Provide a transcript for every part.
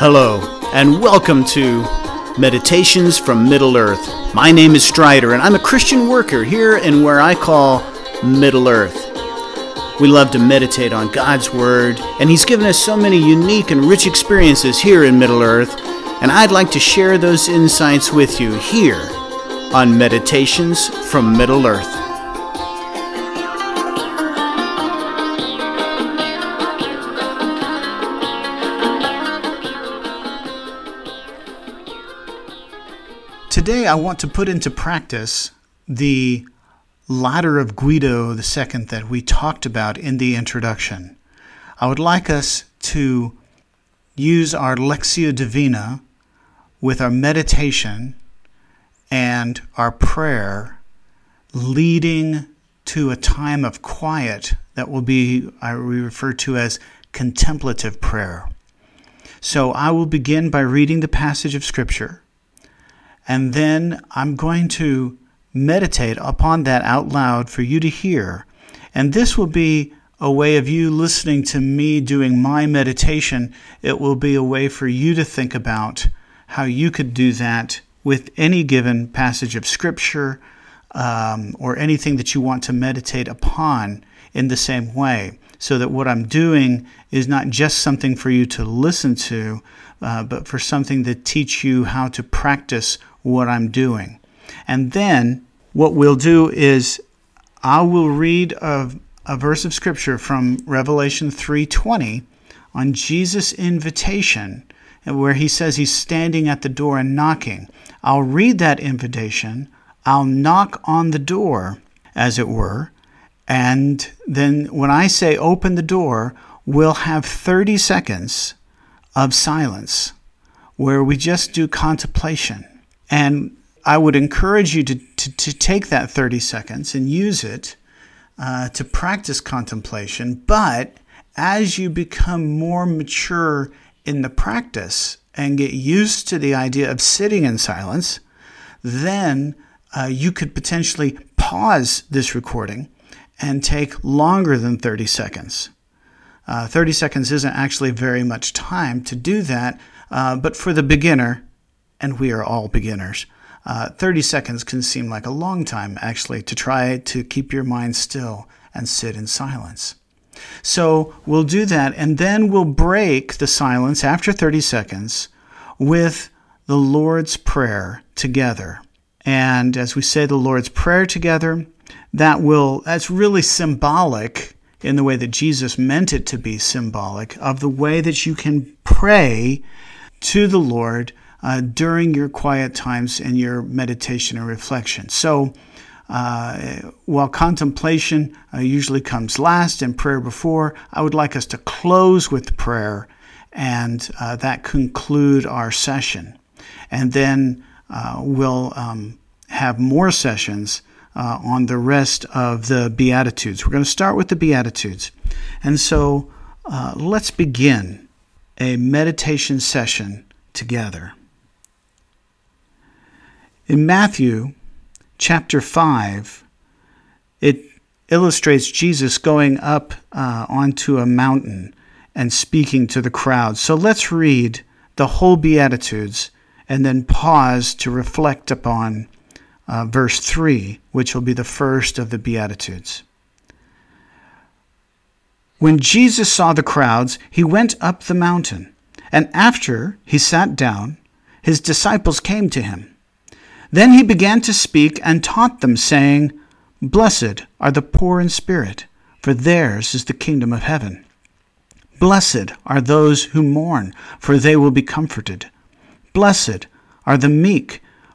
Hello, and welcome to Meditations from Middle Earth. My name is Strider, and I'm a Christian worker here in where I call Middle Earth. We love to meditate on God's Word, and He's given us so many unique and rich experiences here in Middle Earth, and I'd like to share those insights with you here on Meditations from Middle Earth. Today, I want to put into practice the ladder of Guigo II that we talked about in the introduction. I would like us to use our Lectio Divina with our meditation and our prayer leading to a time of quiet that will be I refer to as contemplative prayer. So I will begin by reading the passage of Scripture, and then I'm going to meditate upon that out loud for you to hear. And this will be a way of you listening to me doing my meditation. It will be a way for you to think about how you could do that with any given passage of Scripture um, or anything that you want to meditate upon in the same way. So that what I'm doing is not just something for you to listen to, uh, but for something to teach you how to practice what I'm doing. And then what we'll do is I will read a, a verse of scripture from Revelation 3:20 on Jesus' invitation where he says he's standing at the door and knocking. I'll read that invitation. I'll knock on the door, as it were, and then when I say open the door, we'll have 30 seconds of silence where we just do contemplation. And I would encourage you to, to, to take that 30 seconds and use it uh, to practice contemplation. But as you become more mature in the practice and get used to the idea of sitting in silence, then uh, you could potentially pause this recording and take longer than 30 seconds. Uh, 30 seconds isn't actually very much time to do that, uh, but for the beginner, and we are all beginners, uh, 30 seconds can seem like a long time, actually, to try to keep your mind still and sit in silence. So we'll do that, and then we'll break the silence after 30 seconds with the Lord's Prayer together. And as we say the Lord's Prayer together, that will, that's really symbolic in the way that Jesus meant it to be symbolic of the way that you can pray to the Lord uh, during your quiet times and your meditation and reflection. So, uh, while contemplation uh, usually comes last and prayer before, I would like us to close with prayer and uh, that conclude our session. And then uh, we'll um, have more sessions uh, on the rest of the Beatitudes. We're going to start with the Beatitudes. And so let's begin a meditation session together. In Matthew chapter 5, it illustrates Jesus going up uh, onto a mountain and speaking to the crowd. So let's read the whole Beatitudes and then pause to reflect upon uh, verse 3, which will be the first of the Beatitudes. When Jesus saw the crowds, he went up the mountain, and after he sat down, his disciples came to him. Then he began to speak and taught them, saying, Blessed are the poor in spirit, for theirs is the kingdom of heaven. Blessed are those who mourn, for they will be comforted. Blessed are the meek,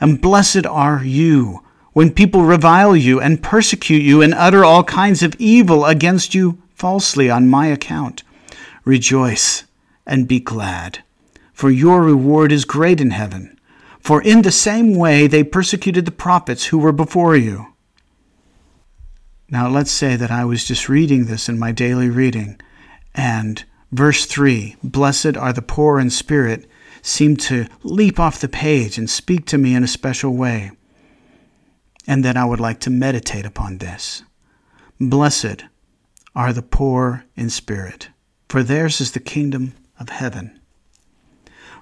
And blessed are you when people revile you and persecute you and utter all kinds of evil against you falsely on my account. Rejoice and be glad for your reward is great in heaven. For in the same way they persecuted the prophets who were before you. Now, let's say that I was just reading this in my daily reading, and verse 3 Blessed are the poor in spirit seemed to leap off the page and speak to me in a special way. And then I would like to meditate upon this. Blessed are the poor in spirit, for theirs is the kingdom of heaven.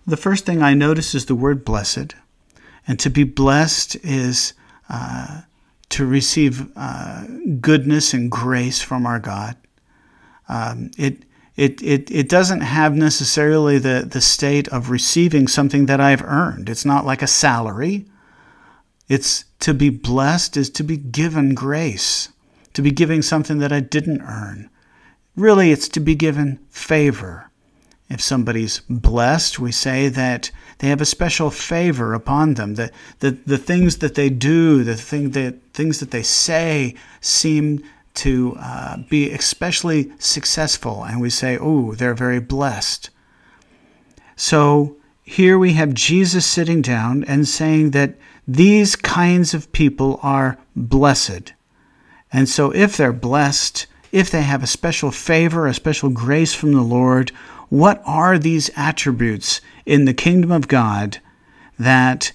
The first thing I notice is the word blessed. And to be blessed is uh, to receive uh, goodness and grace from our God. Um, it, it, it, it doesn't have necessarily the, the state of receiving something that I've earned. It's not like a salary. It's to be blessed is to be given grace, to be giving something that I didn't earn. Really, it's to be given favor. If somebody's blessed, we say that they have a special favor upon them. That the, the things that they do, the thing that, things that they say seem to uh, be especially successful. And we say, oh, they're very blessed. So here we have Jesus sitting down and saying that these kinds of people are blessed. And so if they're blessed, if they have a special favor, a special grace from the Lord, what are these attributes in the kingdom of God that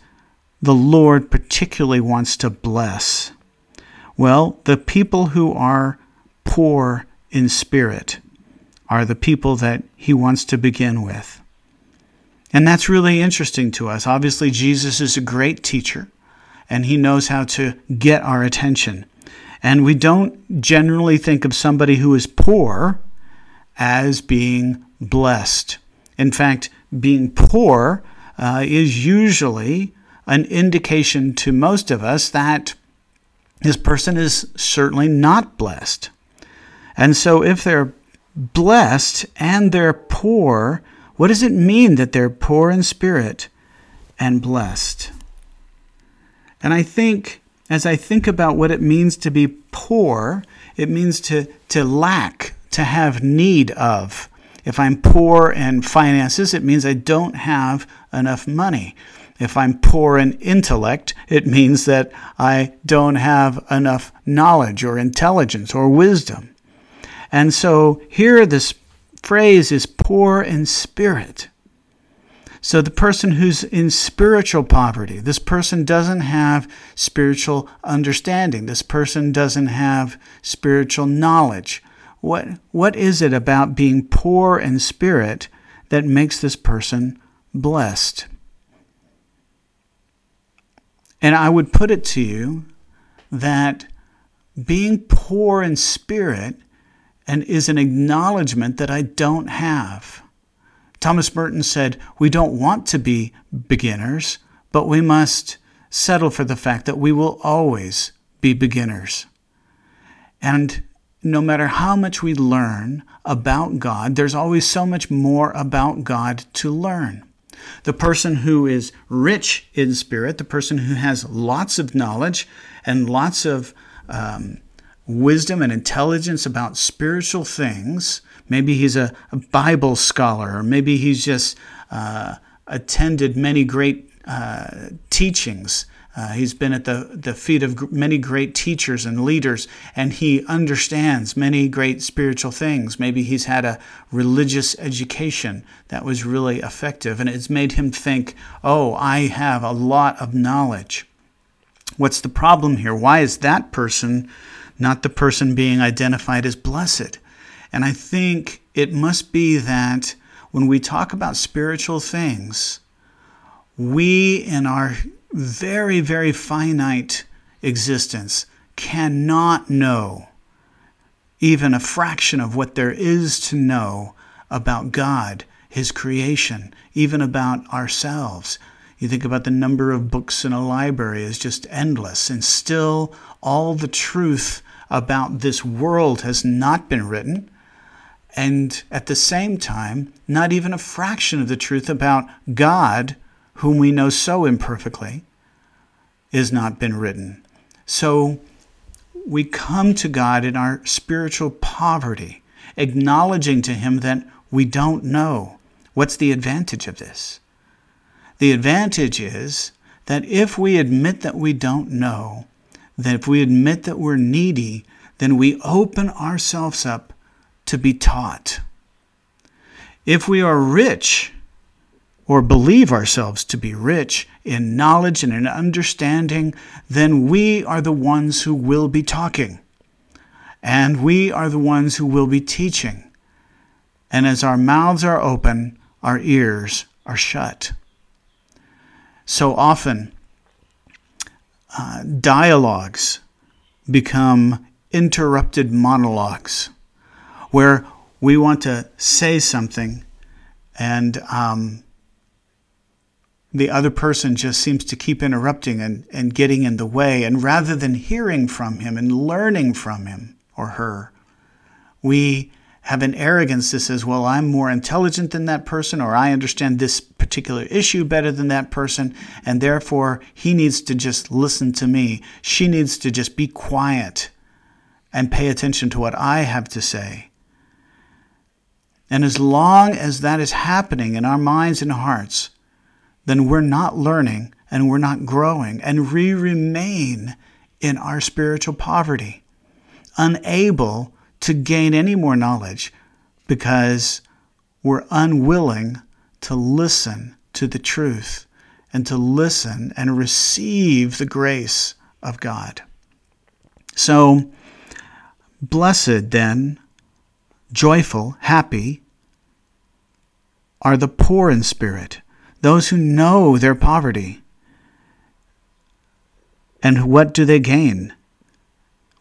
the Lord particularly wants to bless? Well, the people who are poor in spirit are the people that he wants to begin with. And that's really interesting to us. Obviously, Jesus is a great teacher, and he knows how to get our attention. And we don't generally think of somebody who is poor as being blessed. In fact, being poor uh, is usually an indication to most of us that this person is certainly not blessed. And so, if they're blessed and they're poor, what does it mean that they're poor in spirit and blessed? And I think, as I think about what it means to be poor, it means to, to lack, to have need of. If I'm poor in finances, it means I don't have enough money. If I'm poor in intellect, it means that I don't have enough knowledge or intelligence or wisdom. And so here this phrase is poor in spirit. So the person who's in spiritual poverty, this person doesn't have spiritual understanding. This person doesn't have spiritual knowledge. What, what is it about being poor in spirit that makes this person blessed? And I would put it to you that being poor in spirit and is an acknowledgement that I don't have. Thomas Merton said, We don't want to be beginners, but we must settle for the fact that we will always be beginners. And no matter how much we learn about God, there's always so much more about God to learn. The person who is rich in spirit, the person who has lots of knowledge and lots of um, wisdom and intelligence about spiritual things. Maybe he's a, a Bible scholar, or maybe he's just uh, attended many great uh, teachings uh, he's been at the, the feet of many great teachers and leaders, and he understands many great spiritual things. Maybe he's had a religious education that was really effective, and it's made him think, oh, I have a lot of knowledge. What's the problem here? Why is that person not the person being identified as blessed? And I think it must be that when we talk about spiritual things, we in our very, very finite existence cannot know even a fraction of what there is to know about God, His creation, even about ourselves. You think about the number of books in a library is just endless, and still all the truth about this world has not been written. And at the same time, not even a fraction of the truth about God whom we know so imperfectly, is not been written. So we come to God in our spiritual poverty, acknowledging to Him that we don't know. What's the advantage of this? The advantage is that if we admit that we don't know, that if we admit that we're needy, then we open ourselves up to be taught. If we are rich, or believe ourselves to be rich in knowledge and in understanding, then we are the ones who will be talking. And we are the ones who will be teaching. And as our mouths are open, our ears are shut. So often, uh, dialogues become interrupted monologues where we want to say something and um, the other person just seems to keep interrupting and, and getting in the way. And rather than hearing from him and learning from him or her, we have an arrogance that says, well, I'm more intelligent than that person, or I understand this particular issue better than that person, and therefore he needs to just listen to me. She needs to just be quiet and pay attention to what I have to say. And as long as that is happening in our minds and hearts, then we're not learning and we're not growing, and we remain in our spiritual poverty, unable to gain any more knowledge because we're unwilling to listen to the truth and to listen and receive the grace of God. So, blessed then, joyful, happy, are the poor in spirit, those who know their poverty. And what do they gain?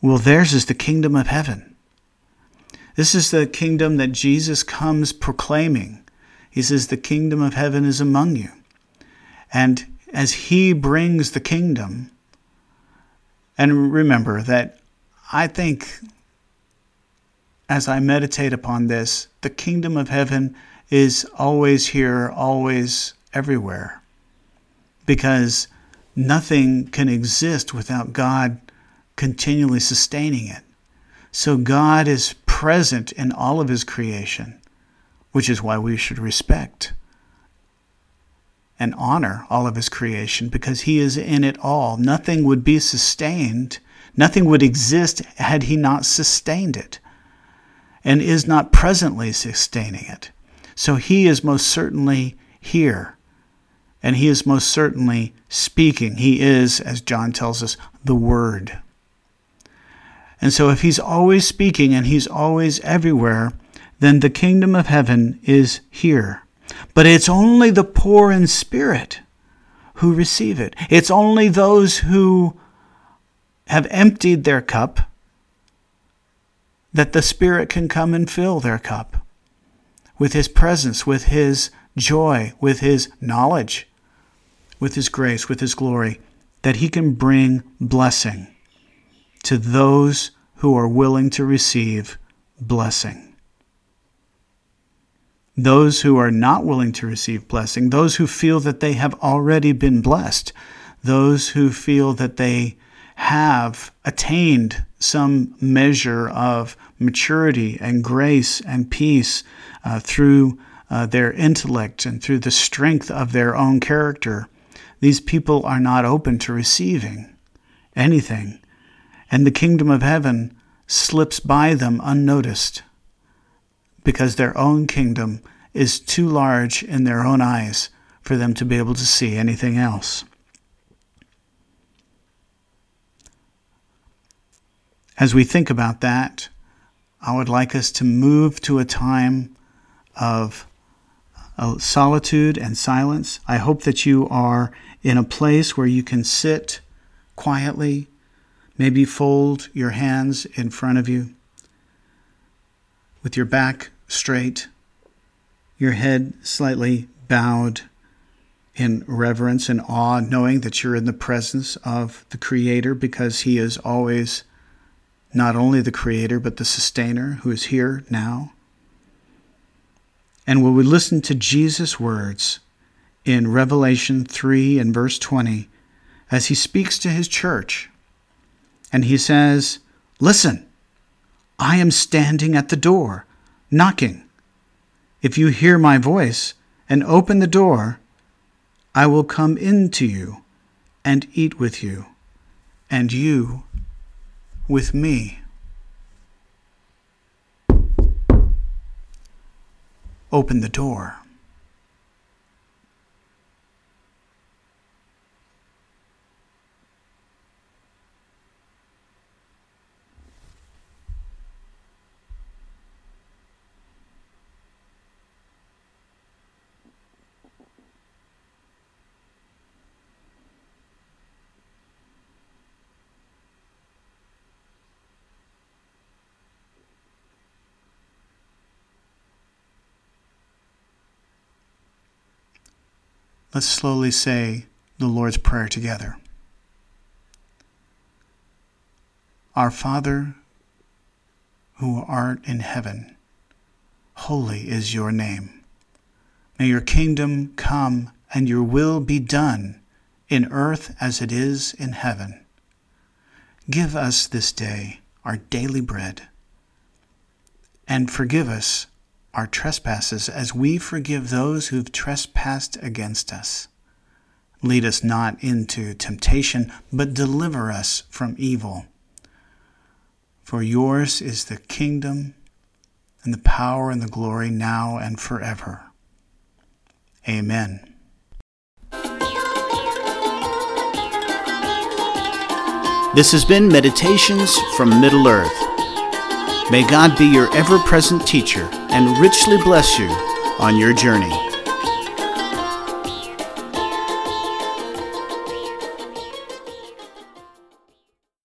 Well, theirs is the kingdom of heaven. This is the kingdom that Jesus comes proclaiming. He says, The kingdom of heaven is among you. And as he brings the kingdom, and remember that I think as I meditate upon this, the kingdom of heaven is always here, always everywhere because nothing can exist without God continually sustaining it. So God is present in all of his creation, which is why we should respect and honor all of his creation because he is in it all. Nothing would be sustained, nothing would exist had he not sustained it and is not presently sustaining it. So he is most certainly here and he is most certainly speaking. He is, as John tells us, the Word. And so, if he's always speaking and he's always everywhere, then the kingdom of heaven is here. But it's only the poor in spirit who receive it. It's only those who have emptied their cup that the Spirit can come and fill their cup with His presence, with His joy, with His knowledge, with His grace, with His glory, that He can bring blessing to those who are willing to receive blessing. Those who are not willing to receive blessing, those who feel that they have already been blessed, those who feel that they have attained some measure of maturity and grace and peace uh, through uh, their intellect and through the strength of their own character, these people are not open to receiving anything, and the kingdom of heaven slips by them unnoticed because their own kingdom is too large in their own eyes for them to be able to see anything else. As we think about that, I would like us to move to a time of solitude and silence. I hope that you are in a place where you can sit quietly, maybe fold your hands in front of you with your back straight, your head slightly bowed in reverence and awe, knowing that you're in the presence of the Creator because He is always not only the Creator, but the Sustainer who is here now. And when we listen to Jesus' words in Revelation 3 and verse 20 as he speaks to his church. And he says, Listen, I am standing at the door, knocking. If you hear my voice and open the door, I will come in to you and eat with you, and you with me. Open the door. Let's slowly say the Lord's Prayer together. Our Father, who art in heaven, holy is your name. May your kingdom come and your will be done in earth as it is in heaven. Give us this day our daily bread, and forgive us our trespasses as we forgive those who've trespassed against us. Lead us not into temptation, but deliver us from evil. For yours is the kingdom and the power and the glory now and forever. Amen. This has been Meditations from Middle Earth. May God be your ever present teacher and richly bless you on your journey.